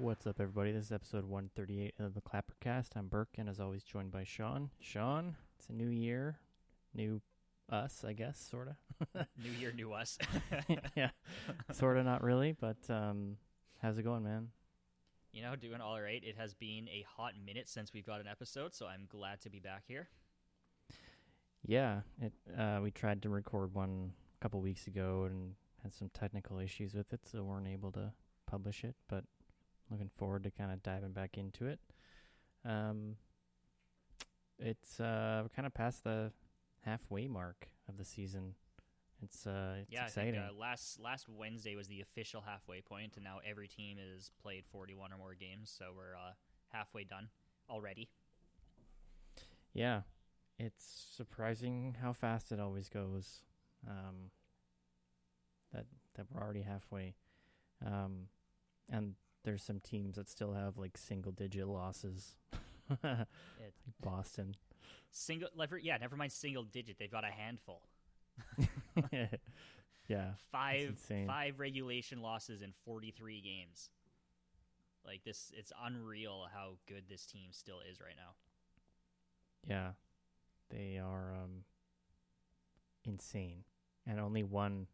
What's up, everybody? This is episode 138 of the Clappercast. I'm Burke, and as always, joined by Sean. Sean, it's a new year, new us, I guess, sort of. New year, new us. yeah, sort of, not really, but um, how's it going, man? you know, doing all right. It has been a hot minute since we've got an episode, so I'm glad to be back here. Yeah, it. Uh, we tried to record one a couple weeks ago and had some technical issues with it, so weren't able to publish it. But looking forward to kind of diving back into it. Um, it's uh, kind of past the halfway mark of the season. It's uh, it's yeah, exciting. Think uh, last last Wednesday was the official halfway point, and now every team has played 41 or more games, so we're uh, halfway done already. Yeah, it's surprising how fast it always goes. Um, that that we're already halfway, um, and there's some teams that still have like single digit losses. like Boston. single, never, yeah, never mind single digit. They've got a handful. yeah, Five five regulation losses in 43 games. Like this, it's unreal how good this team still is right now. yeah, they are um, insane, and only one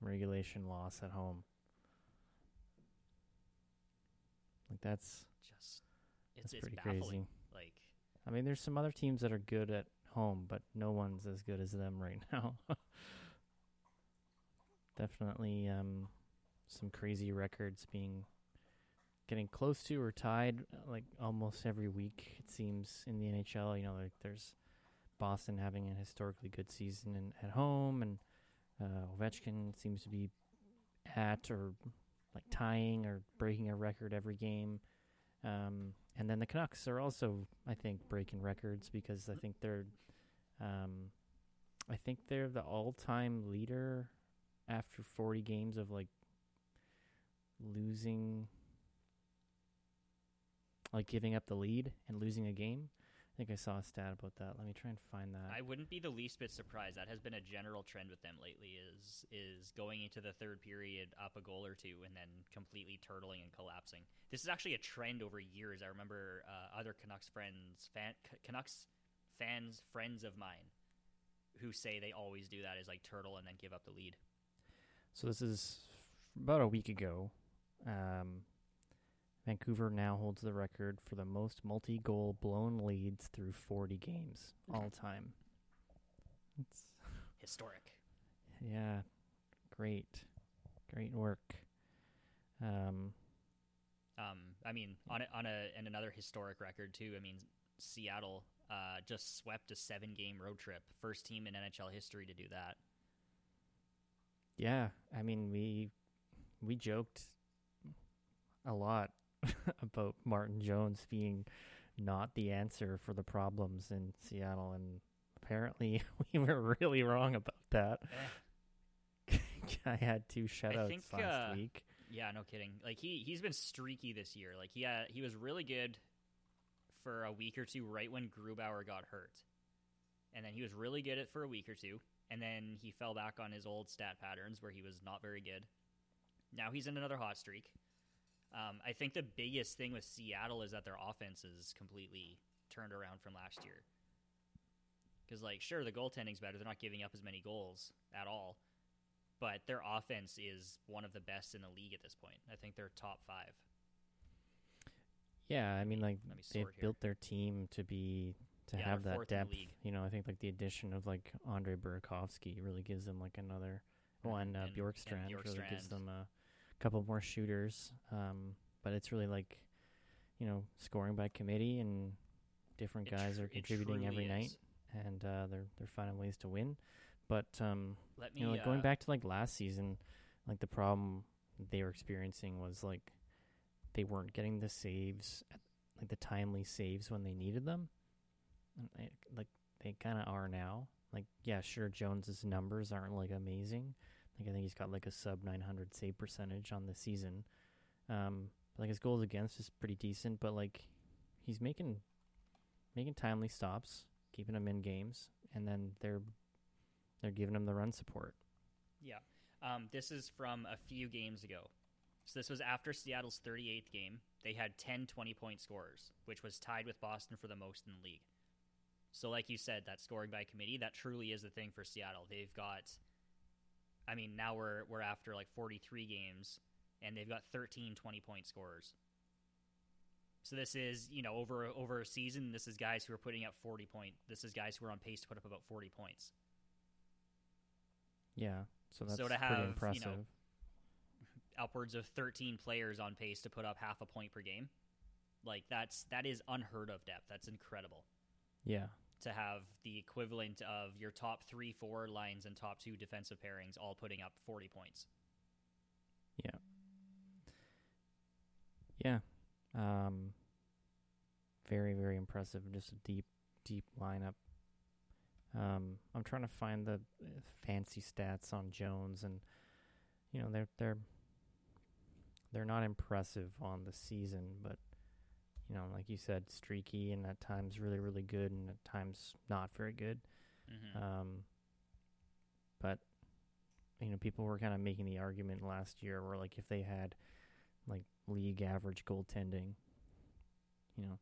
regulation loss at home. Like that's Just That's it's it's pretty baffling. crazy. Like I mean, there's some other teams that are good at home, but no one's as good as them right now. Definitely um, some crazy records being getting close to or tied uh, like almost every week it seems in the NHL. You know, like there's Boston having a historically good season in, at home, and uh, Ovechkin seems to be at or like tying or breaking a record every game. Um, and then the Canucks are also, I think, breaking records because I think they're, um, I think they're the all-time leader after 40 games of like losing, like giving up the lead and losing a game. I think I saw a stat about that. Let me try and find that. I wouldn't be the least bit surprised. That has been a general trend with them lately. Is is going into the third period up a goal or two and then completely turtling and collapsing. This is actually a trend over years. I remember uh, other Canucks friends, fan, Canucks fans, friends of mine, who say they always do that. Is like turtle and then give up the lead. So this is about a week ago. Um, Vancouver now holds the record for the most multi-goal blown leads through 40 games all time. It's Historic. yeah, great, great work. Um, Um, I mean, on a, on a and another historic record too. I mean, Seattle uh, just swept a seven game road trip, first team in NHL history to do that. yeah, I mean we we joked a lot about Martin Jones being not the answer for the problems in Seattle, and apparently we were really wrong about that. I had two shutouts think, last uh, week. Yeah, no kidding. Like he he's been streaky this year. Like he had, he was really good for a week or two right when Grubauer got hurt. And then he was really good at for a week or two, and then he fell back on his old stat patterns where he was not very good. Now he's in another hot streak. Um, I think the biggest thing with Seattle is that their offense is completely turned around from last year. Because, like, sure, the goaltending's better; they're not giving up as many goals at all but their offense is one of the best in the league at this point. I think they're top five. Yeah, I mean, like me they've here. built their team to be to Yeah, have that fourth in the depth. You know, I think like the addition of like Andre Burakovsky really gives them like another one. Uh, And- Bjorkstrand and really gives them a couple more shooters. Um, but it's really like you know scoring by committee and different It guys tru- are contributing every truly night, and uh, they're they're finding ways to win. But um, Let me you know, like, going uh, back to like last season, like the problem they were experiencing was like they weren't getting the saves, like the timely saves when they needed them. I, like they kind of are now. Like yeah, sure, Jones's numbers aren't like amazing. Like I think he's got like a sub 900 save percentage on the season. Um, like his goals against is pretty decent, but like he's making making timely stops, keeping them in games, and then they're they're giving him the run support. Yeah. Um, this is from a few games ago. So this was after Seattle's 38th game. They had 10 20 point scorers, which was tied with Boston for the most in the league. So, like you said, that scoring by committee, that truly is the thing for Seattle. They've got, I mean, now we're we're after like 43 games, and they've got 13 20 point scorers. So this is, you know, over over a season, this is guys who are putting up 40 point. This is guys who are on pace to put up about 40 points. Yeah. So that's So to pretty have, you know, impressive. Upwards of 13 players on pace to put up half a point per game. Like that's that is unheard of depth. That's incredible. yeah. To have the equivalent of your top three, four lines and top two defensive pairings all putting up 40 points. Yeah. Yeah. Um very, very impressive. Just a deep, deep lineup. Um I'm trying to find the uh, fancy stats on Jones and you know, they're they're they're not impressive on the season, but you know, like you said, streaky and at times really, really good and at times not very good. Mm-hmm. Um, but you know, people were kind of making the argument last year where like if they had like league average goaltending, you know,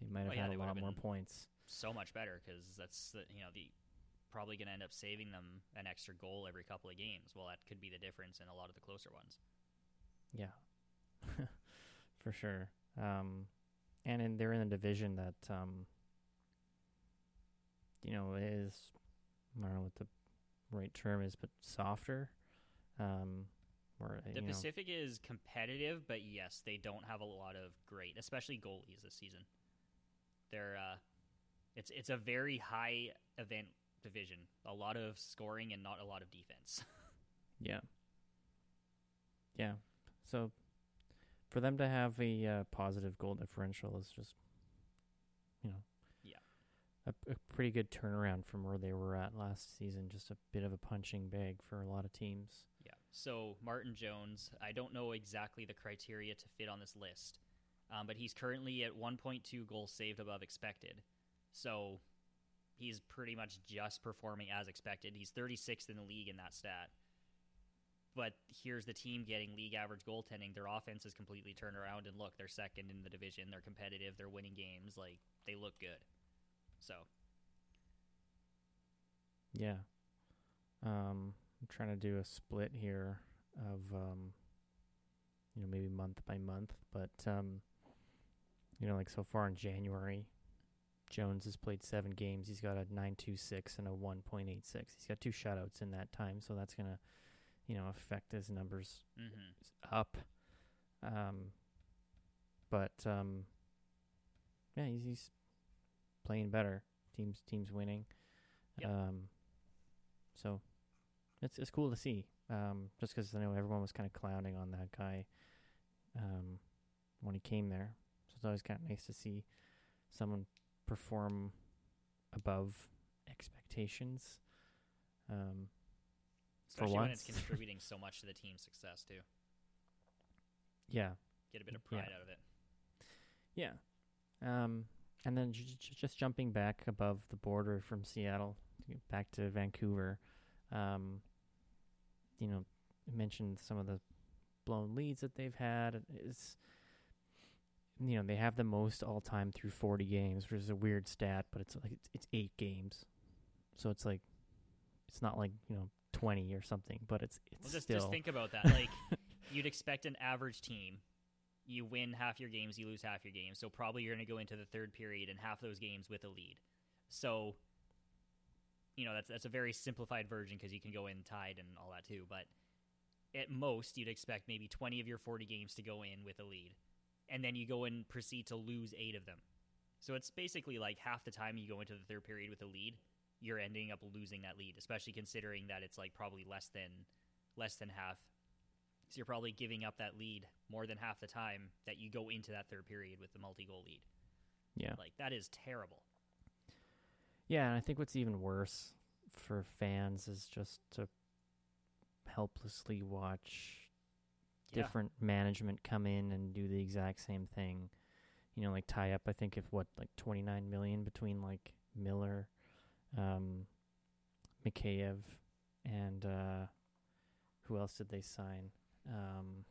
they might have Oh, yeah, had a lot more points. so much better because that's the, you know the probably going to end up saving them an extra goal every couple of games. Well, that could be the difference in a lot of the closer ones. Yeah, for sure. Um, and in, they're in a division that um, you know is I don't know what the right term is, but softer. Um, where The you know, Pacific is competitive, but yes, they don't have a lot of great, especially goalies this season. They're uh, it's it's a very high event division. A lot of scoring and not a lot of defense. Yeah. Yeah. So for them to have a uh, positive goal differential is just, you know, Yeah. a, a pretty good turnaround from where they were at last season. Just a bit of a punching bag for a lot of teams. Yeah. So Martin Jones, I don't know exactly the criteria to fit on this list, um, but he's currently at 1.2 goals saved above expected. So he's pretty much just performing as expected. He's 36th in the league in that stat. But here's the team getting league average goaltending. Their offense is completely turned around, and look, they're second in the division. They're competitive. They're winning games. Like they look good. So Yeah. Um, I'm trying to do a split here of, um, you know, maybe month by month, but, um, you know, like so far in January, Jones has played seven games. He's got a 9.26 and a 1.86. He's got two shutouts in that time, so that's to, you know, affect his numbers hmm up. Um, but, um, yeah, he's, he's playing better. Team's, team's winning. Yep. Um, so it's it's cool to see. Um, just because I know everyone was kind of clowning on that guy, um, when he came there. So it's always kind of nice to see someone perform above expectations. Um, For especially when it's contributing so much to the team's success too. yeah, Get a bit of Yeah. pride out of it. yeah. Um, and then j- j- just jumping back above the border from Seattle back to Vancouver, um, you know, mentioned some of the blown leads that they've had. It's you know they have the most all time through 40 games, which is a weird stat, but it's like it's, it's eight games, so it's like it's not like you know 20 or something, but it's it's Well, just still just think about that. Like you'd expect an average team. You win half your games, you lose half your games. So probably you're going to go into the third period and half those games with a lead. So you know that's that's a very simplified version because you can go in tied and all that too. But at most, you'd expect maybe 20 of your 40 games to go in with a lead, and then you go and proceed to lose eight of them. So it's basically like half the time you go into the third period with a lead, you're ending up losing that lead, especially considering that it's like probably less than less than half. So you're probably giving up that lead more than half the time that you go into that third period with the multi-goal lead. yeah Like that is terrible. Yeah, and I think what's even worse for fans is just to helplessly watch Yeah. different management come in and do the exact same thing. You know, like tie up I think if what like 29 million between like Miller, um Mikheyev and uh who else did they sign? Um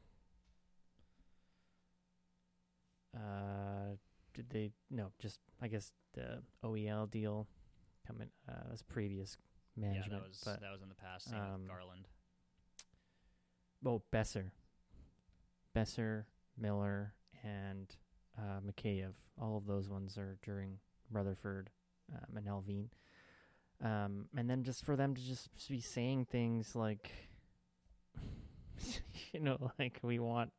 uh, did they? No, just I guess the OEL deal coming uh, as previous management. yeah, that was but that was in the past. Same um, Garland. oh, Boeser, Boeser, Miller, and uh, Mikheyev. All of those ones are during Rutherford um, and Allvin. Um, and then just for them to just be saying things like, you know, like we want,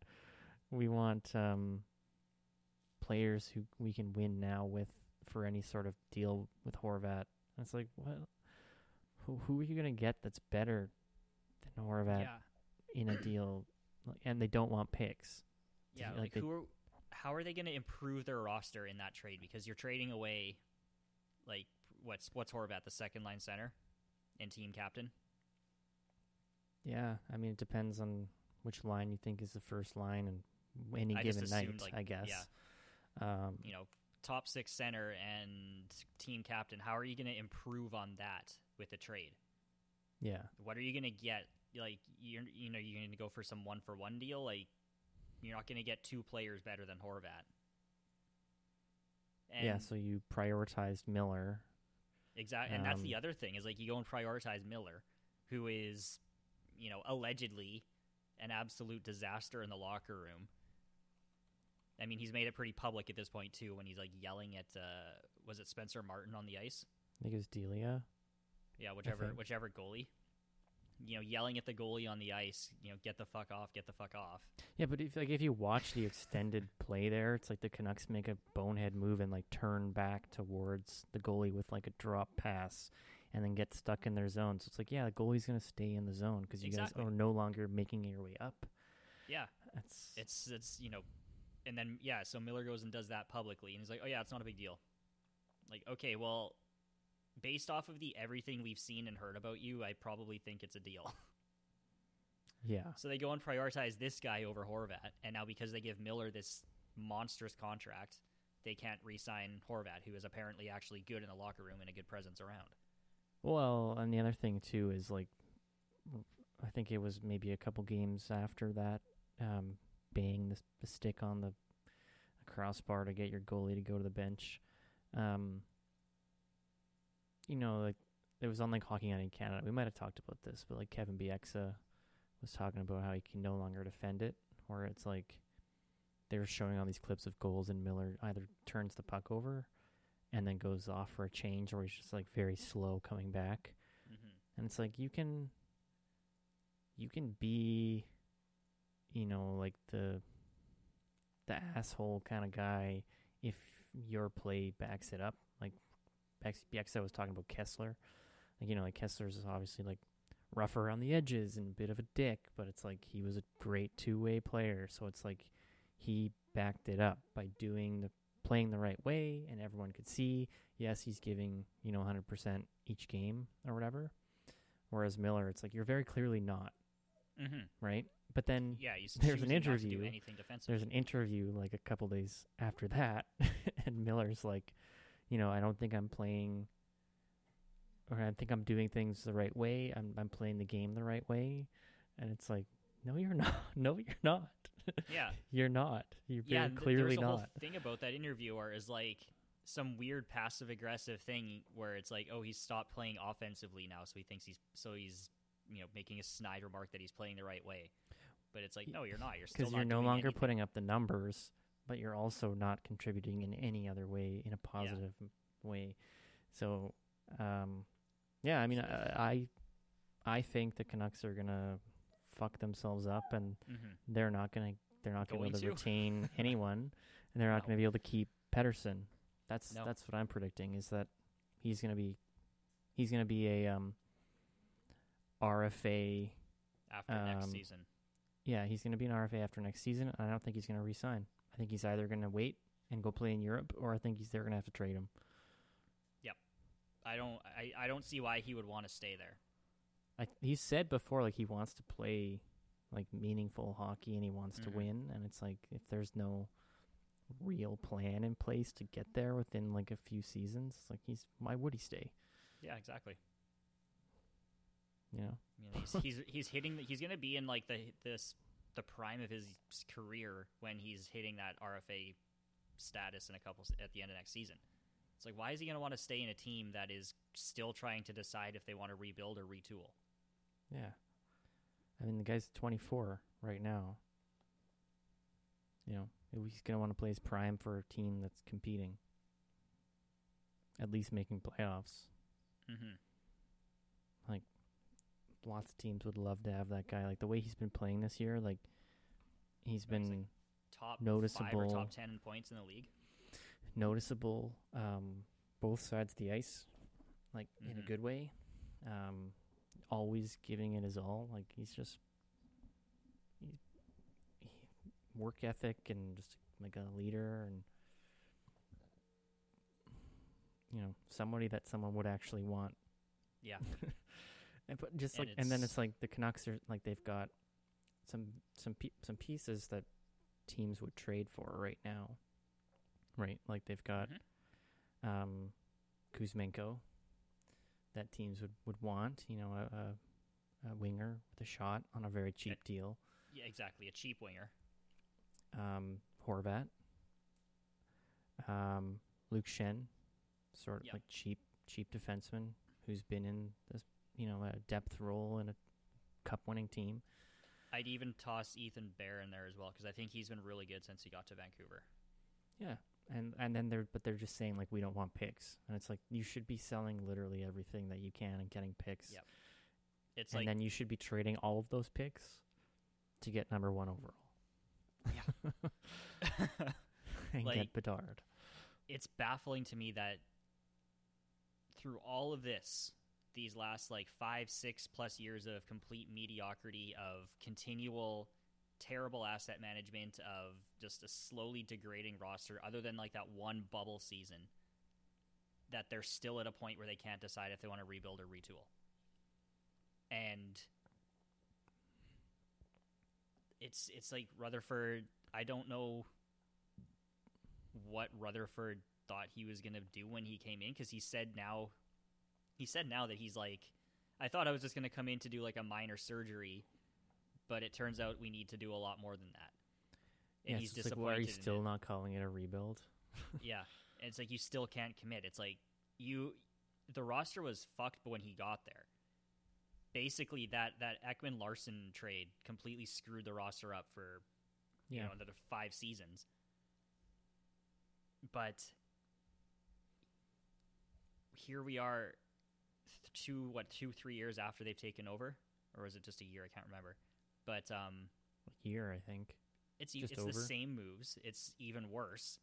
we want um, players who we can win now with for any sort of deal with Horvat. And it's like, what? Who who are you gonna get that's better than Horvat yeah, in a deal? And they don't want picks. yeah. like Like, they- who? Are, how are they going to improve their roster in that trade? Because you're trading away, like what's what's Horvat, the second line center, and team captain. Yeah, I mean it depends on which line you think is the first line and any I given night. like, I guess. yeah. Um, you know, top six center and team captain. How are you going to improve on that with a trade? yeah. What are you going to get? Like you're you know you're going to go for some one for one deal. Like you're not going to get two players better than Horvat. And yeah. So you prioritized Miller. Exactly, and that's the Um, other thing is like you go and prioritize Miller, who is, you know, allegedly an absolute disaster in the locker room. I mean, he's made it pretty public at this point too, when he's like yelling at, uh, was it Spencer Martin on the ice? I think it was Delia. Yeah, whichever whichever goalie. You know, yelling at the goalie on the ice. You know, get the fuck off, get the fuck off. Yeah, but if like if you watch the extended play there, it's like the Canucks make a bonehead move and like turn back towards the goalie with like a drop pass, and then get stuck in their zone. So it's like, yeah, the goalie's gonna stay in the zone because you Exactly. guys are no longer making your way up. Yeah, That's it's it's you know, and then yeah, so Miller goes and does that publicly, and he's like, oh yeah, it's not a big deal. Like, okay, well, based off of the everything we've seen and heard about you, I probably think it's a deal. yeah, so they go and prioritize this guy over Horvat, and now because they give Miller this monstrous contract, they can't re-sign Horvat, who is apparently actually good in the locker room and a good presence around. Well, and the other thing too is like, I think it was maybe a couple games after that, um, bang the, the stick on the crossbar to get your goalie to go to the bench. Um, you know, like it was on like Hockey Night in Canada. We might have talked about this, but like Kevin Bieksa was talking about how he can no longer defend it, where it's like they were showing all these clips of goals and Miller either turns the puck over and then goes off for a change, or he's just like very slow coming back. Mm-hmm. And it's like you can you can be you know, like the the asshole kind of guy if your play backs it up. Bieksa was talking about Kesler. Like you know, like Kesler's obviously like rough around the edges and a bit of a dick, but it's like he was a great two-way player, so it's like he backed it up by doing the playing the right way and everyone could see yes he's giving you know 100% each game or whatever whereas miller it's like you're very clearly not Mm-hmm. right but then Yeah, There's an choosing not to do interview. there's an interview like a couple days after that and miller's like you know i don't think i'm playing or i think i'm doing things the right way i'm, I'm playing the game the right way and it's like no you're not no you're not yeah, you're not you're very yeah. th- clearly there's a whole not thing about that interviewer is like some weird passive aggressive thing where it's like, oh, he's stopped playing offensively now, so he thinks he's so he's you know making a snide remark that he's playing the right way. But it's like, no, you're not. You're still because you're no longer anything. putting up the numbers, but you're also not contributing in any other way, in a positive m- way. So, um, yeah, I mean, I, I, I think the Canucks are gonna fuck themselves up, and Mhm. they're not gonna, they're not gonna be able to to? retain anyone, and they're not No. gonna be able to keep Pettersson. That's No. that's what I'm predicting is that he's gonna be, he's gonna be a um, RFA. after next um, season. Yeah, he's going to be an RFA after next season. I don't think he's going to resign. I think he's either going to wait and go play in Europe, or I think he's they're going to have to trade him. Yep, I don't. I, I don't see why he would want to stay there. I he said before like he wants to play like meaningful hockey and he wants to Mhm. win, and it's like if there's no real plan in place to get there within like a few seasons, like he's why would he stay? Yeah, exactly. You know? You know, he's he's he's hitting. The, he's going to be in like the this the prime of his career when he's hitting that RFA status in a couple at the end of next season. It's like why is he going to want to stay in a team that is still trying to decide if they want to rebuild or retool? Yeah. I mean, the guy's 24 right now. You know, he's going to want to play his prime for a team that's competing, at least making playoffs. Mm-hmm. Lots of teams would love to have that guy. Like, the way he's been playing this year, like, he's he's been Top Noticeable. top ten in points in the league. noticeable um, both sides of the ice, like, in a Mhm. good way. Um, always giving it his all. Like, he's just. He, he, work ethic and just like a leader and you know somebody that someone would actually want Yeah, and but just And like and then it's- like the Canucks are like they've got some some pe- some pieces that teams would trade for right now right like they've got Mhm. um Kuzmenko that teams would would want you know a, a, a winger with a shot on a very cheap deal yeah, exactly. A cheap winger. um, Horvat, um, Luke Schenn, sort of Yep. like cheap, cheap defenseman who's been in this, you know, a depth role in a cup-winning team. I'd even toss Ethan Bear in there as well because I think he's been really good since he got to Vancouver. Yeah, and and then they're but they're just saying like we don't want picks, and it's like you should be selling literally everything that you can and getting picks. Yep. It's and like then you should be trading all of those picks to get number one overall Yeah, and Like- get Bedard. it's baffling to me that through all of this, these last like five, six plus years of complete mediocrity, of continual terrible asset management, of just a slowly degrading roster, other than like that one bubble season, that they're still at a point where they can't decide if they want to rebuild or retool. And it's it's like Rutherford. I don't know what Rutherford thought he was going to do when he came in because he said now he said now that he's like I thought I was just going to come in to do like a minor surgery, but it turns out we need to do a lot more than that. And yeah, he's so it's like, why are you still not calling it a rebuild? Yeah, and it's like you still can't commit. It's like you, the roster was fucked when he got there. Basically, that that Ekman Larsson trade completely screwed the roster up for you Yeah, know another five seasons. But here we are, two what two three years after they've taken over, or was it just a year? I can't remember. But um, year I think. it's Just it's over? the same moves. It's even worse.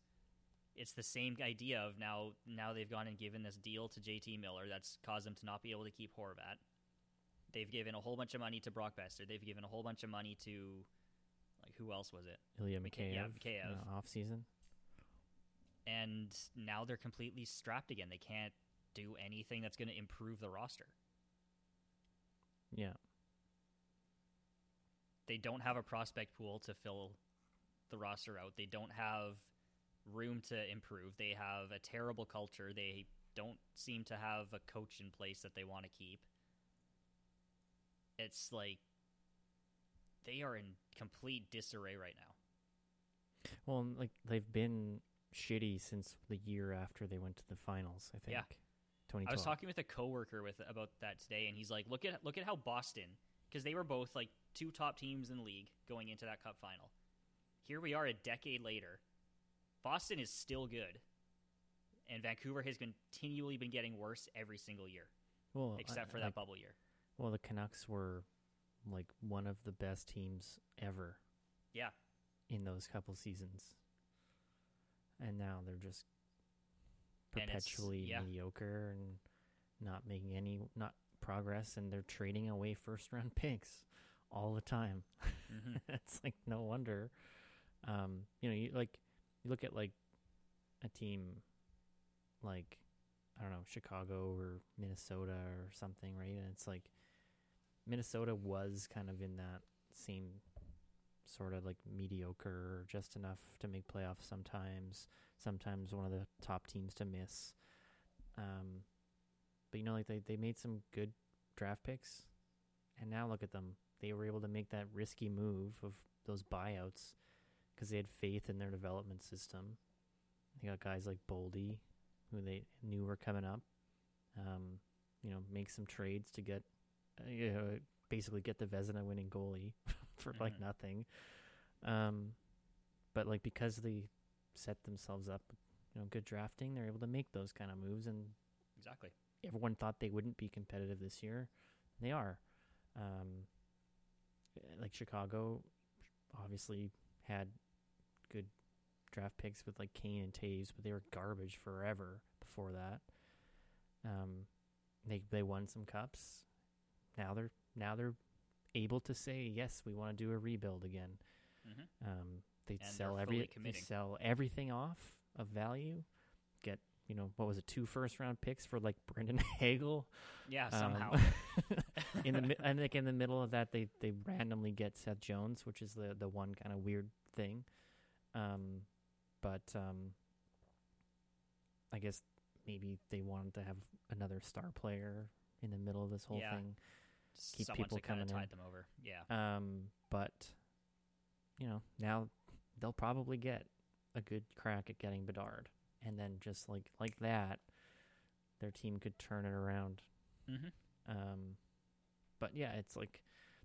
It's the same idea of now now they've gone and given this deal to JT Miller that's caused them to not be able to keep Horvat. They've given a whole bunch of money to Brock Boeser. They've given a whole bunch of money to like who else was it? Ilya Mikheyev, yeah, Mikheyev. off season. And now they're completely strapped again. They can't do anything that's going to improve the roster. Yeah, They don't have a prospect pool to fill the roster out. They don't have room to improve. They have a terrible culture. They don't seem to have a coach in place that they want to keep. It's like they are in complete disarray right now. well, like they've been shitty since the year after they went to the finals. I think. Yeah. 2012. I was talking with a coworker with about that today, and he's like, "Look at look at how Boston, because they were both like two top teams in the league going into that Cup final. Here we are a decade later. Boston is still good, and Vancouver has continually been getting worse every single year, well, I- except for that like, bubble year. Well, the Canucks were like one of the best teams ever Yeah, in those couple seasons, and now they're just And perpetually yeah. mediocre and not making any not progress, and they're trading away first round picks all the time. hmm it's like no wonder. Um, you know, you like you look at like a team like I don't know Chicago or Minnesota or something, right? And it's like Minnesota was kind of in that same sort of like mediocre, just enough to make playoffs sometimes. Sometimes one of the top teams to miss. Um, but you know, like they they made some good draft picks, and now look at them. They were able to make that risky move of those buyouts because they had faith in their development system, They got guys like Boldy, who they knew were coming up. Um, you know, make some trades to get, uh, you know, basically get the Vezina winning goalie for like Mhm. nothing. Um, but like because they set themselves up, you know, good drafting, they're able to make those kind of moves, and Exactly. everyone thought they wouldn't be competitive this year. They are. Um, like Chicago, obviously had good draft picks with like Kane and Toews, but they were garbage forever before that. Um, they they won some cups. Now they're now they're able to say yes, we want to do a rebuild again. hmm Um, they sell every they sell everything off of value. Get you know what was it two first round picks for like Brandon Hagel Yeah, Um, somehow. in the and like in the middle of that they they randomly get Seth Jones, which is the the one kind of weird thing. Um, but um, I guess maybe they wanted to have another star player in the middle of this whole Yeah. thing. Keep people to kind of coming in. tide them over. Yeah. Um, but you know now they'll probably get a good crack at getting Bedard, and then just like like that, their team could turn it around. hmm Um, but yeah, it's like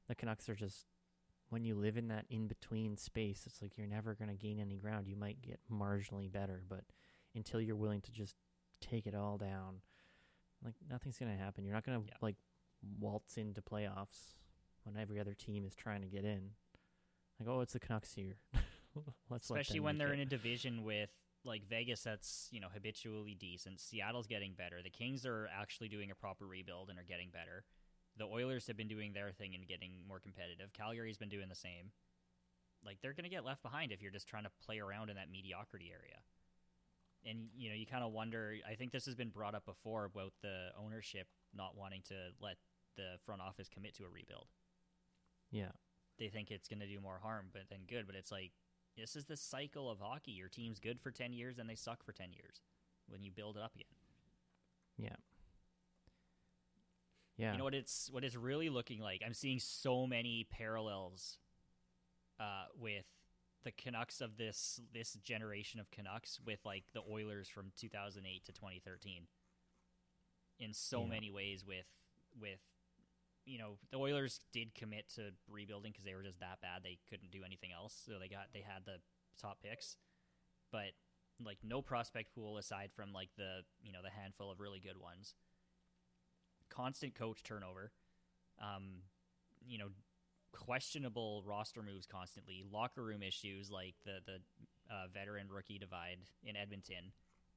the Canucks are just when you live in that in between space, it's like you're never going to gain any ground. You might get marginally better, but until you're willing to just take it all down, like nothing's going to happen. You're not going to Yeah. like waltz into playoffs when every other team is trying to get in. Like, oh, it's the Canucks here. Especially when they're it. in a division with like Vegas that's, you know, habitually decent. Seattle's getting better. The Kings are actually doing a proper rebuild and are getting better. The Oilers have been doing their thing and getting more competitive. Calgary's been doing the same. Like they're going to get left behind if you're just trying to play around in that mediocrity area. And you know, you kind of wonder, I think this has been brought up before about the ownership not wanting to let the front office commit to a rebuild. yeah, they think it's going to do more harm but than good. But it's like this is the cycle of hockey. Your team's good for ten years, and they suck for ten years when you build it up again. yeah, yeah. You know what it's what it's really looking like. I'm seeing so many parallels uh, with the Canucks of this this generation of Canucks with like the Oilers from 2008 to 2013. In so Yeah. many ways, with with you know the Oilers did commit to rebuilding because they were just that bad they couldn't do anything else. So they got they had the top picks, but like no prospect pool aside from like the you know the handful of really good ones constant coach turnover, um, you know, questionable roster moves constantly, locker room issues like the the uh, veteran rookie divide in Edmonton,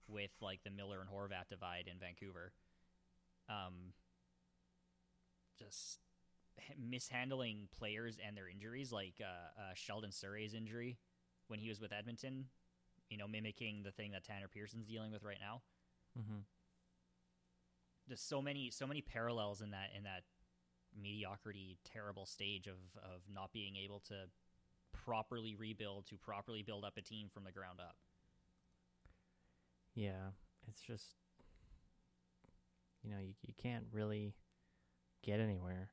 with like the Miller and Horvat divide in Vancouver. Um, just mishandling players and their injuries, like uh, uh, Sheldon Souray's injury when he was with Edmonton. You know, mimicking the thing that Tanner Pearson's dealing with right now mm-hmm. just so many so many parallels in that in that mediocrity terrible stage of of not being able to properly rebuild to properly build up a team from the ground up Yeah, it's just you know you you can't really get anywhere.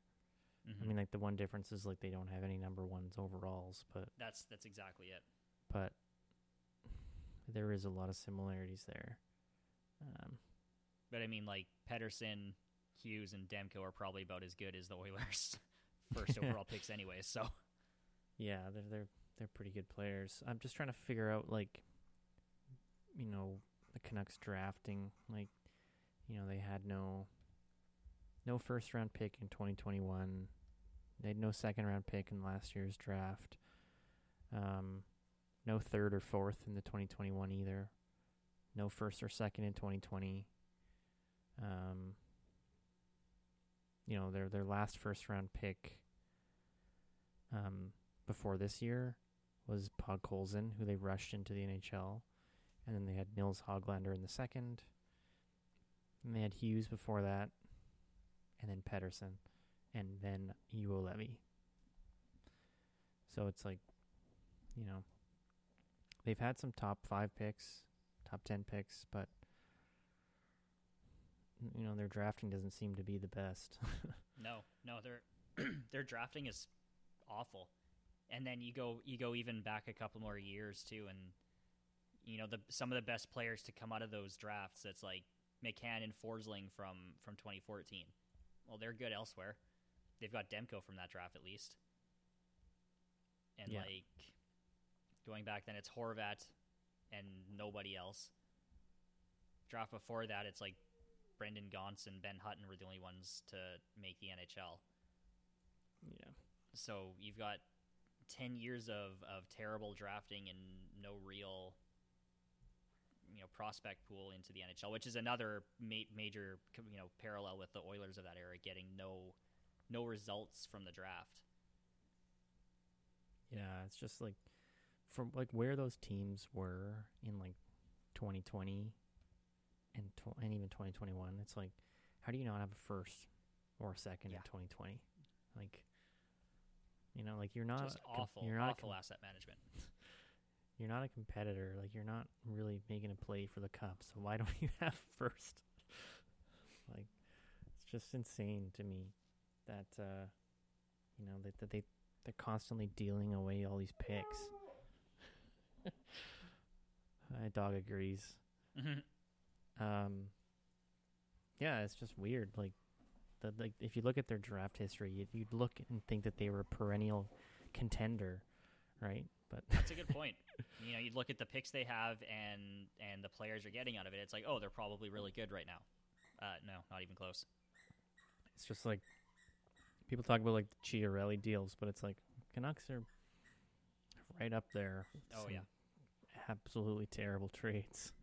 I Mhm. mean, like the one difference is like they don't have any number ones overalls, but that's that's exactly it but there is a lot of similarities there. Um, but i mean like pettersson hughes and demko are probably about as good as the oilers first overall picks anyway so yeah, they're they're they're pretty good players. I'm just trying to figure out like you know the Canucks drafting like you know they had no no first round pick in 2021. They had no second round pick in last year's draft. Um, no third or fourth in the 2021 either. No first or second in 2020. Um, you know their their last first round pick um, before this year was Podkolzin, who they rushed into the NHL, and then they had Nils Hoglander in the second, and they had Hughes before that, and then Pettersson, and then Juolevi. So it's like, you know, they've had some top five picks, top ten picks, but you know their drafting doesn't seem to be the best. No, no, their their drafting is awful. And then you go you go even back a couple more years too, and you know the some of the best players to come out of those drafts. That's like McCann and Forsling from from 2014. Well, they're good elsewhere. They've got Demko from that draft at least, and Yeah. like going back then, it's Horvat and nobody else. Draft before that, it's like Brendan Gaunce and Ben Hutton were the only ones to make the NHL. Yeah. So you've got ten years of, of terrible drafting and no real you know prospect pool into the NHL, which is another ma- major you know parallel with the Oilers of that era, getting no no results from the draft. Yeah, it's just like from like where those teams were in like 2020 and tw- and even 2021. It's like how do you not have a first or a second Yeah. in 2020? Like you know, like you're not Just awful, you're not awful com- asset management. you're not a competitor. Like you're not really making a play for the cup. So why don't you have first? like it's just insane to me that uh you know that, that they they're constantly dealing away all these picks. My dog agrees. Um yeah, it's just weird like the like if you look at their draft history, you'd, you'd look and think that they were a perennial contender, right? But That's a good point. you know, you look at the picks they have and and the players are getting out of it. It's like, oh, they're probably really good right now. Uh, no, not even close. It's just like people talk about like the Chiarelli deals, but it's like Canucks are right up there. Oh, yeah. absolutely terrible trades.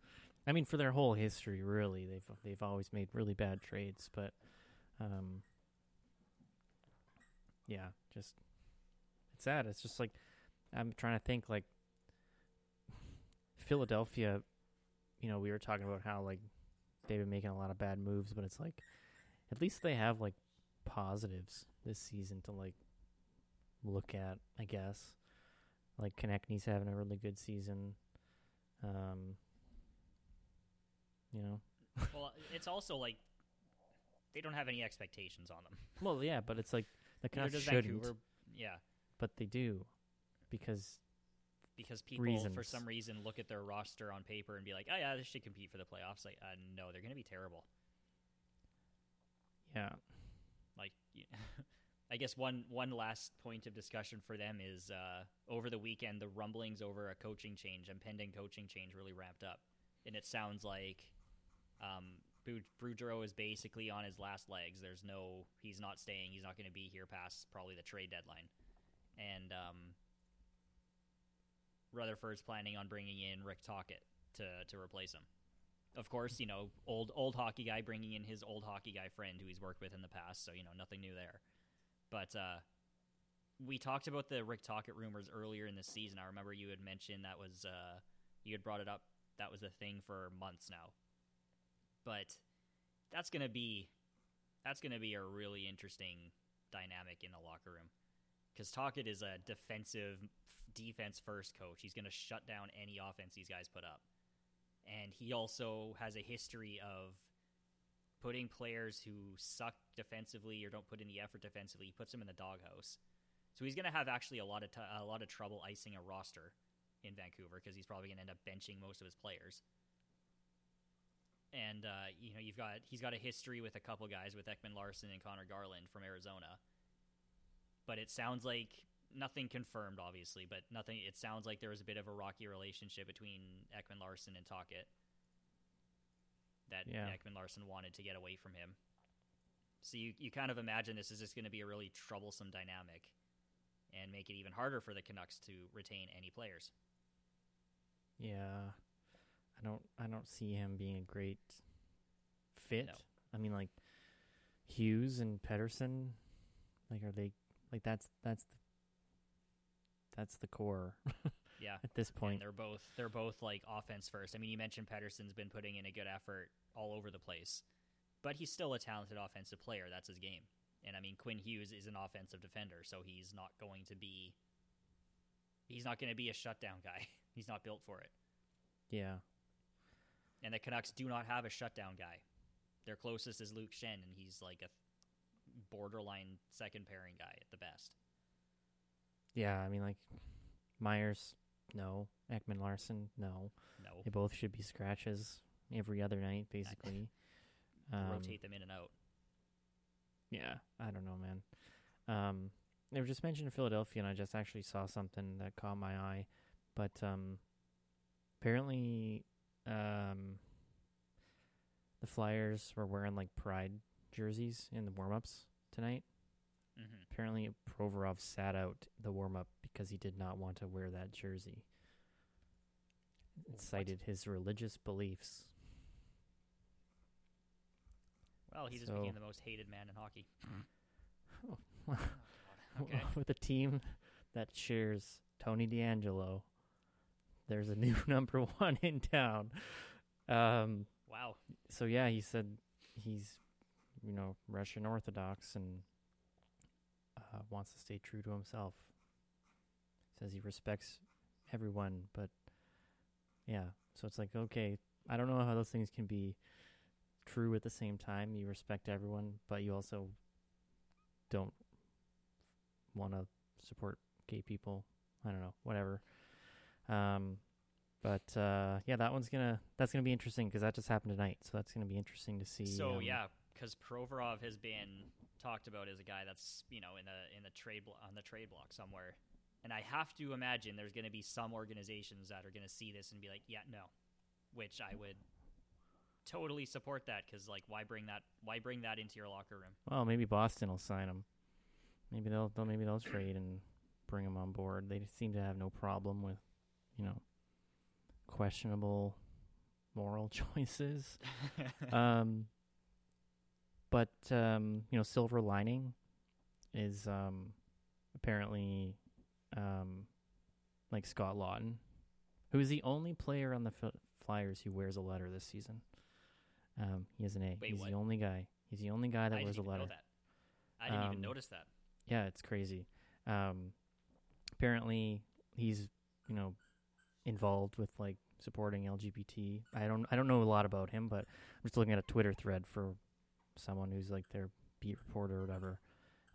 I mean, for their whole history, really, they've they've always made really bad trades, but um, yeah, just it's sad. It's just like I'm trying to think like Philadelphia. You know, we were talking about how like they've been making a lot of bad moves, but it's like at least they have like positives this season to like look at, I guess. Like Konecny's having a really good season. Um you know. well, it's also like they don't have any expectations on them. Well, yeah, but it's like the Canucks shouldn't, Vancouver. Yeah, but they do because because people for some reason look at their roster on paper and be like, oh yeah, they should compete for the playoffs. Like, uh, no, they're going to be terrible. yeah, Like, I guess one one last point of discussion for them is uh, over the weekend the rumblings over a coaching change, impending coaching change, really ramped up, and it sounds like um, Boudreau is basically on his last legs. There's no, he's not staying. He's not going to be here past probably the trade deadline, and um, Rutherford's planning on bringing in Rick Tocchet to to replace him. Of course, you know, old old hockey guy bringing in his old hockey guy friend who he's worked with in the past, so you know, nothing new there. But uh, we talked about the Rick Tocchet rumors earlier in the season. I remember you had mentioned that was uh, you had brought it up. That was a thing for months now. But that's gonna be that's gonna be a really interesting dynamic in the locker room because Tocchet is a defensive, defense first coach. He's gonna shut down any offense these guys put up, and he also has a history of putting players who suck defensively or don't put in the effort defensively. He puts them in the doghouse. So he's going to have actually a lot of t- a lot of trouble icing a roster in Vancouver because he's probably going to end up benching most of his players. And uh, you know you've got he's got a history with a couple guys with Ekman Larsson and Connor Garland from Arizona. But it sounds like nothing confirmed, obviously, but nothing. It sounds like there was a bit of a rocky relationship between Ekman Larsson and Tocchet that Yeah. Ekman Larsson wanted to get away from him. So you, you kind of imagine this is just going to be a really troublesome dynamic and make it even harder for the Canucks to retain any players. yeah. I don't I don't see him being a great fit. No. I mean, like Hughes and Pettersson, like are they like that's that's the that's the core Yeah. at this And point. they're both they're both like offense first. I mean, you mentioned Pettersson's been putting in a good effort all over the place, but he's still a talented offensive player. That's his game. And I mean, Quinn Hughes is an offensive defender, so he's not going to be he's not going to be a shutdown guy. he's not built for it. Yeah. And the Canucks do not have a shutdown guy. Their closest is Luke Schenn, and he's like a borderline second pairing guy at the best. Yeah, I mean like Myers no. Ekman Larsson, no. No, They both should be scratches every other night, basically. Um, rotate them in and out. Yeah, I don't know, man. Um, they were just mentioning Philadelphia, and I just actually saw something that caught my eye. But um, apparently, um, the Flyers were wearing like pride jerseys in the warm-ups tonight. hmm Apparently, Provorov sat out the warm-up because he did not want to wear that jersey. It cited his religious beliefs. Well, he just So- became the most hated man in hockey. Oh, Oh, okay. with a team that shares Tony DeAngelo. There's a new number one in town. Um, Wow. so yeah, he said he's, you know, Russian Orthodox and uh, wants to stay true to himself. Says he respects everyone, but yeah. So it's like okay, I don't know how those things can be true at the same time. You respect everyone, but you also don't want to support gay people. I don't know, whatever. Um, but uh, yeah, that one's gonna that's gonna be interesting because that just happened tonight. So that's gonna be interesting to see. So um, yeah, because Provorov has been talked about as a guy that's you know in the in the trade blo- on the trade block somewhere, and I have to imagine there's going to be some organizations that are going to see this and be like, yeah, no, which I would totally support that because like why bring that why bring that into your locker room? Well, maybe Boston will sign him. Maybe they'll, they'll maybe they'll trade and bring him on board. They seem to have no problem with, you know, questionable moral choices. um, but um, you know, silver lining is um, apparently um, like Scott Laughton, who is the only player on the F- Flyers who wears a letter this season. Um, he has an A. Wait, He's what? the only guy. He's the only guy that I wears didn't a even letter. know that. I didn't even Um, notice that. Yeah, it's crazy. Um, apparently, he's you know involved with like supporting LGBT. I don't I don't know a lot about him, but I'm just looking at a Twitter thread for someone who's like their beat reporter or whatever.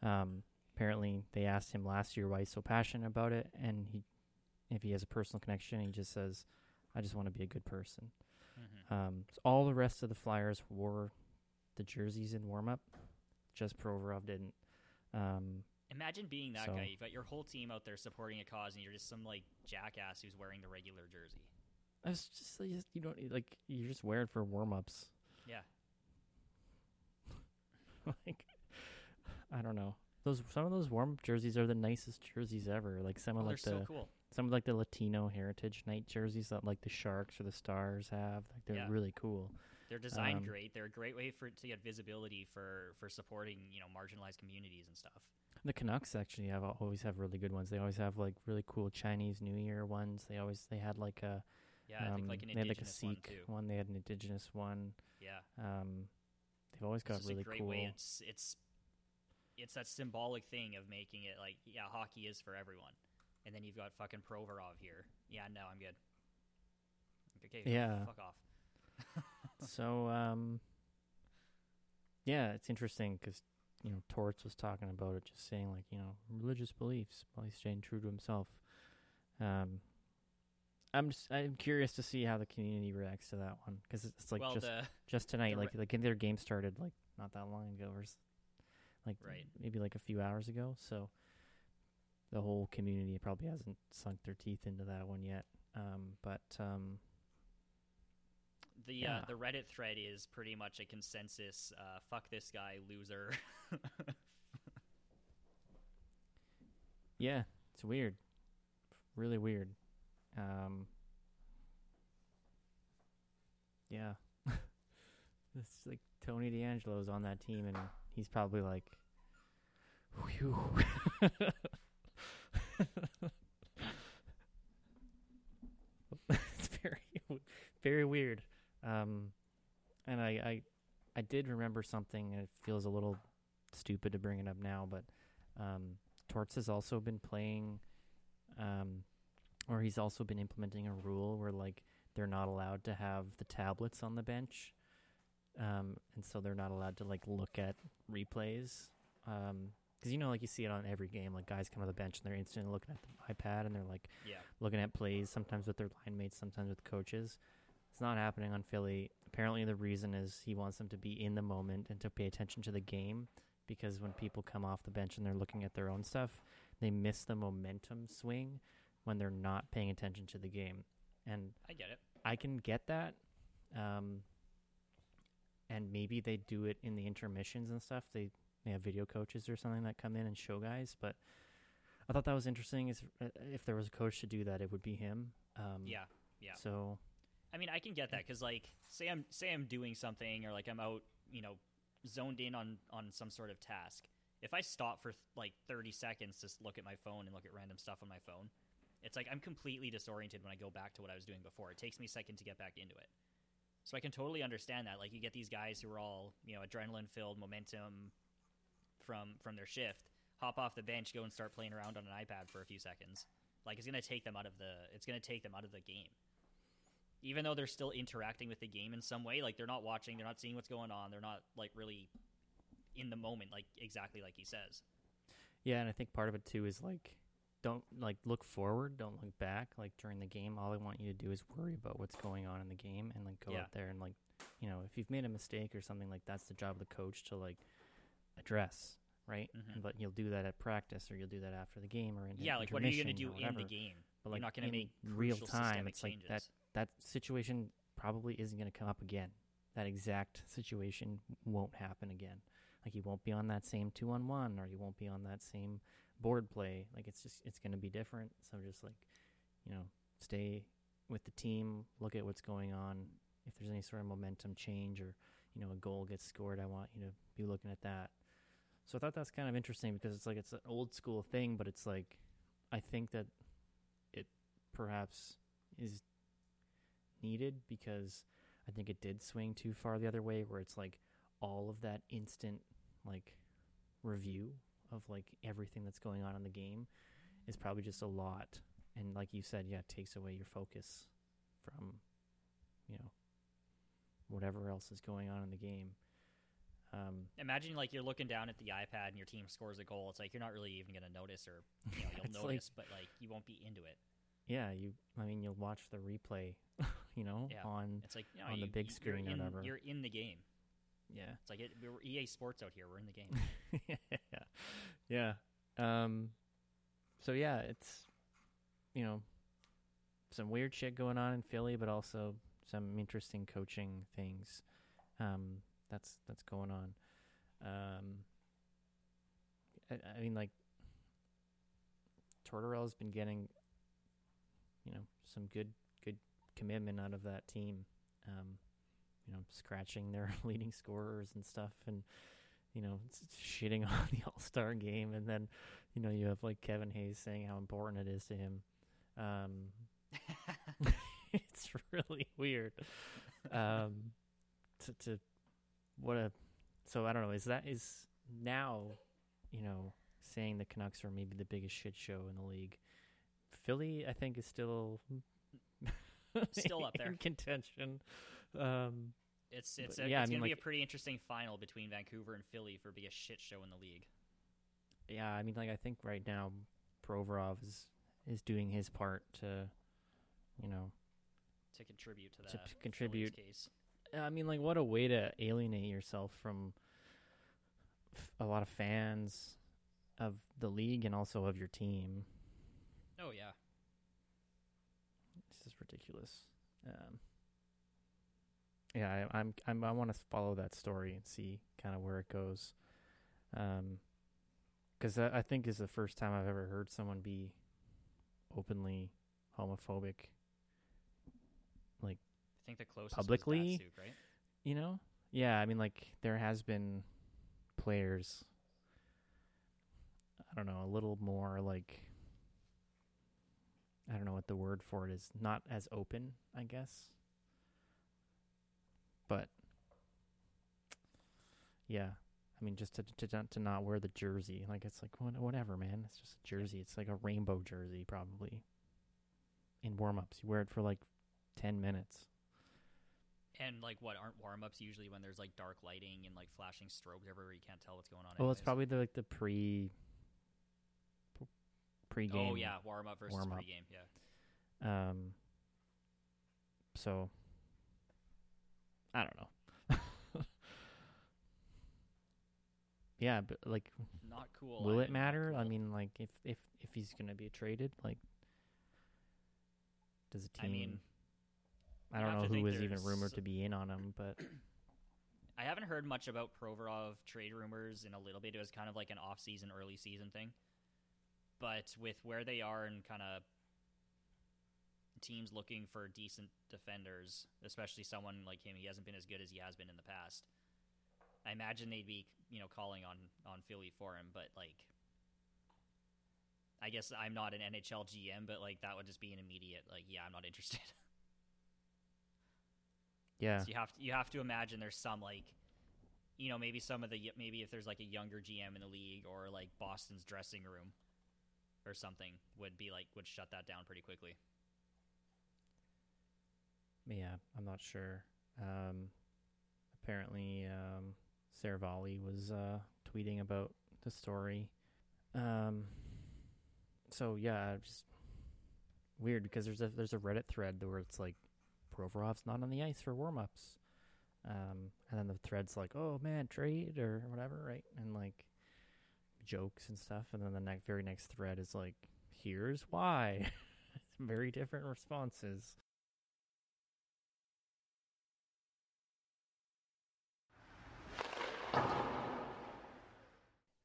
Um, apparently, they asked him last year why he's so passionate about it, and he if he has a personal connection, he just says, "I just want to be a good person." hmm Um, so all the rest of the Flyers wore the jerseys in warm up. Just Provorov didn't. Um, Imagine being that so- guy. You've got your whole team out there supporting a cause, and you're just some like jackass who's wearing the regular jersey. I was just, you don't like you're just wear it for warm ups. Yeah. like I don't know. Those some of those warm jerseys are the nicest jerseys ever. Like some Oh, of like so the cool. some of like the Latino heritage night jerseys that like the Sharks or the Stars have. Like they're Yeah. really cool. They're designed Um, great. They're a great way for to get visibility for for supporting you know marginalized communities and stuff. The Canucks actually have always have really good ones. They always have like really cool Chinese New Year ones. They always they had like a Yeah, I think like um, an they had like a indigenous one Sikh too. one. They had an indigenous one. Yeah, Um, they've always got really a great cool. way. It's it's it's that symbolic thing of making it like yeah, hockey is for everyone. And then you've got fucking Provorov here. Yeah, no, I'm good. Okay, Yeah. fuck off. so um yeah it's interesting because you know torts was talking about it just saying like you know religious beliefs while he's staying true to himself um i'm just i'm curious to see how the community reacts to that one because it's like well, just the just tonight like like their game started like not that long ago or like Right. maybe like a few hours ago so the whole community probably hasn't sunk their teeth into that one yet um but um the Yeah. uh, the Reddit thread is pretty much a consensus. Uh, fuck this guy, loser. Yeah, it's weird. Really weird. Um Yeah. it's like Tony DeAngelo's on that team and he's probably like Whew. it's very very weird. Um and I, I I did remember something and it feels a little stupid to bring it up now, but um Torts has also been playing, um, or he's also been implementing a rule where like they're not allowed to have the tablets on the bench, um, and so they're not allowed to like look at replays. Um, because you know, like you see it on every game. Like guys come to the bench and they're instantly looking at the iPad and they're like Yeah. looking at plays, sometimes with their line mates, sometimes with coaches. It's not happening on Philly. Apparently, the reason is he wants them to be in the moment and to pay attention to the game because when people come off the bench and they're looking at their own stuff, they miss the momentum swing when they're not paying attention to the game. And I get it. I can get that. Um, and maybe they do it in the intermissions and stuff. They they have video coaches or something that come in and show guys. But I thought that was interesting. Is uh, if there was a coach to do that, it would be him. Um, Yeah. Yeah. So I mean, I can get that because, like, say I'm say I'm doing something or like I'm out, you know, zoned in on on some sort of task. If I stop for like 30 seconds to look at my phone and look at random stuff on my phone, it's like I'm completely disoriented when I go back to what I was doing before. It takes me a second to get back into it. So I can totally understand that. Like, you get these guys who are all, you know, adrenaline filled, momentum from from their shift, hop off the bench, go and start playing around on an iPad for a few seconds. Like, it's gonna take them out of the it's gonna take them out of the game even though they're still interacting with the game in some way like they're not watching they're not seeing what's going on they're not like really in the moment like exactly like he says yeah, and I think part of it too is like don't like look forward, don't look back. Like during the game, all I want you to do is worry about what's going on in the game and like go Yeah. out there and like you know if you've made a mistake or something like that's the job of the coach to like address. Right, Mhm. but you'll do that at practice, or you'll do that after the game, or in yeah like what are you going to do in the game But you're like not going to make real time, it's like that that situation probably isn't going to come up again. That exact situation won't happen again. Like you won't be on that same two on one, or you won't be on that same board play. Like it's just it's going to be different. So just like you know, stay with the team. Look at what's going on. If there's any sort of momentum change, or you know, a goal gets scored, I want you to be looking at that. So I thought that's kind of interesting because it's like it's an old school thing, but it's like I think that it perhaps is needed because I think it did swing too far the other way where it's like all of that instant like review of like everything that's going on in the game is probably just a lot and like you said yeah it takes away your focus from you know whatever else is going on in the game um imagine like you're looking down at the ipad and your team scores a goal it's like you're not really even going to notice or you know, you'll like- notice but like you won't be into it yeah you i mean you'll watch the replay you know Yeah. on it's like you know, On the you- big you're screen or whatever. you're in the game yeah it's like it, we're ea sports out here we're in the game yeah. Yeah. Um so yeah, it's you know some weird shit going on in Philly, but also some interesting coaching things. Um that's that's going on. Um I, I mean like Tortorella's been getting you know some good good commitment out of that team. Um you know, scratching their leading scorers and stuff and you know, shitting on the All Star game, and then, you know, you have like Kevin Hayes saying how important it is to him. Um, it's really weird. Um, to, to what a so I don't know. Is that is now, you know, saying the Canucks are maybe the biggest shit show in the league. Philly, I think, is still Still up there. in contention. Um, it's it's, But a, yeah, I mean, going to be a pretty interesting final between vancouver and philly for biggest shit show in the league yeah, I mean, like I think right now, Provorov is is doing his part to, you know, to contribute to To that p- contribute. case I mean, like what a way to alienate yourself from f- a lot of fans of the league and also of your team. oh yeah This is ridiculous. Um, yeah, I, I'm, I'm I want to follow that story and see kind of where it goes. Um, because I, I think is the first time I've ever heard someone be openly homophobic. Like I think the closest Publicly? Datsyuk, right? You know? Yeah, I mean, like there has been players. I don't know, a little more like. I don't know what the word for it is. Not as open, I guess. But. Yeah, I mean, just to to not- to not wear the jersey, like it's like whatever, man. It's just a jersey. It's like a rainbow jersey, probably. In warm ups, you wear it for like ten minutes. And like, what aren't warm ups usually when there's like dark lighting and like flashing strobes everywhere? You can't tell what's going on. Well, it's probably the like the pre pre game. Oh yeah, warm up versus warm-up. pregame. Yeah. Um. So, I don't know. yeah, but like, Not cool. will I it matter? I mean, like, if if if he's gonna be traded, like, does a I team? mean, I don't know who was even rumored to be in on him, but I haven't heard much about Provorov trade rumors in a little bit. It was kind of like an off-season, early season thing. But with where they are and kind of teams looking for decent defenders, especially someone like him, he hasn't been as good as he has been in the past. I imagine they'd be, you know, calling on on Philly for him, but like I guess I'm not an NHL GM, but like that would just be an immediate like, yeah, I'm not interested. yeah, So you have to you have to imagine there's some like, you know, maybe some of the maybe if there's like a younger GM in the league or like Boston's dressing room or something would be like would shut that down pretty quickly. Yeah, I'm not sure. Um, apparently, um, Seravalli was uh, tweeting about the story. Um, so yeah, just weird because there's a there's a Reddit thread where it's like Provorov's not on the ice for warm-ups. Um, and then the thread's like, "Oh man, trade or whatever," right? And like jokes and stuff. And then the next very next thread is like, "Here's why." very different responses.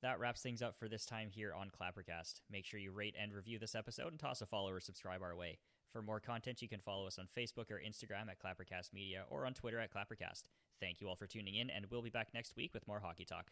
That wraps things up for this time here on Clappercast. Make sure you rate and review this episode and toss a follow or subscribe our way. For more content, you can follow us on Facebook or Instagram at Clappercast Media or on Twitter at Clappercast. Thank you all for tuning in, and we'll be back next week with more hockey talk.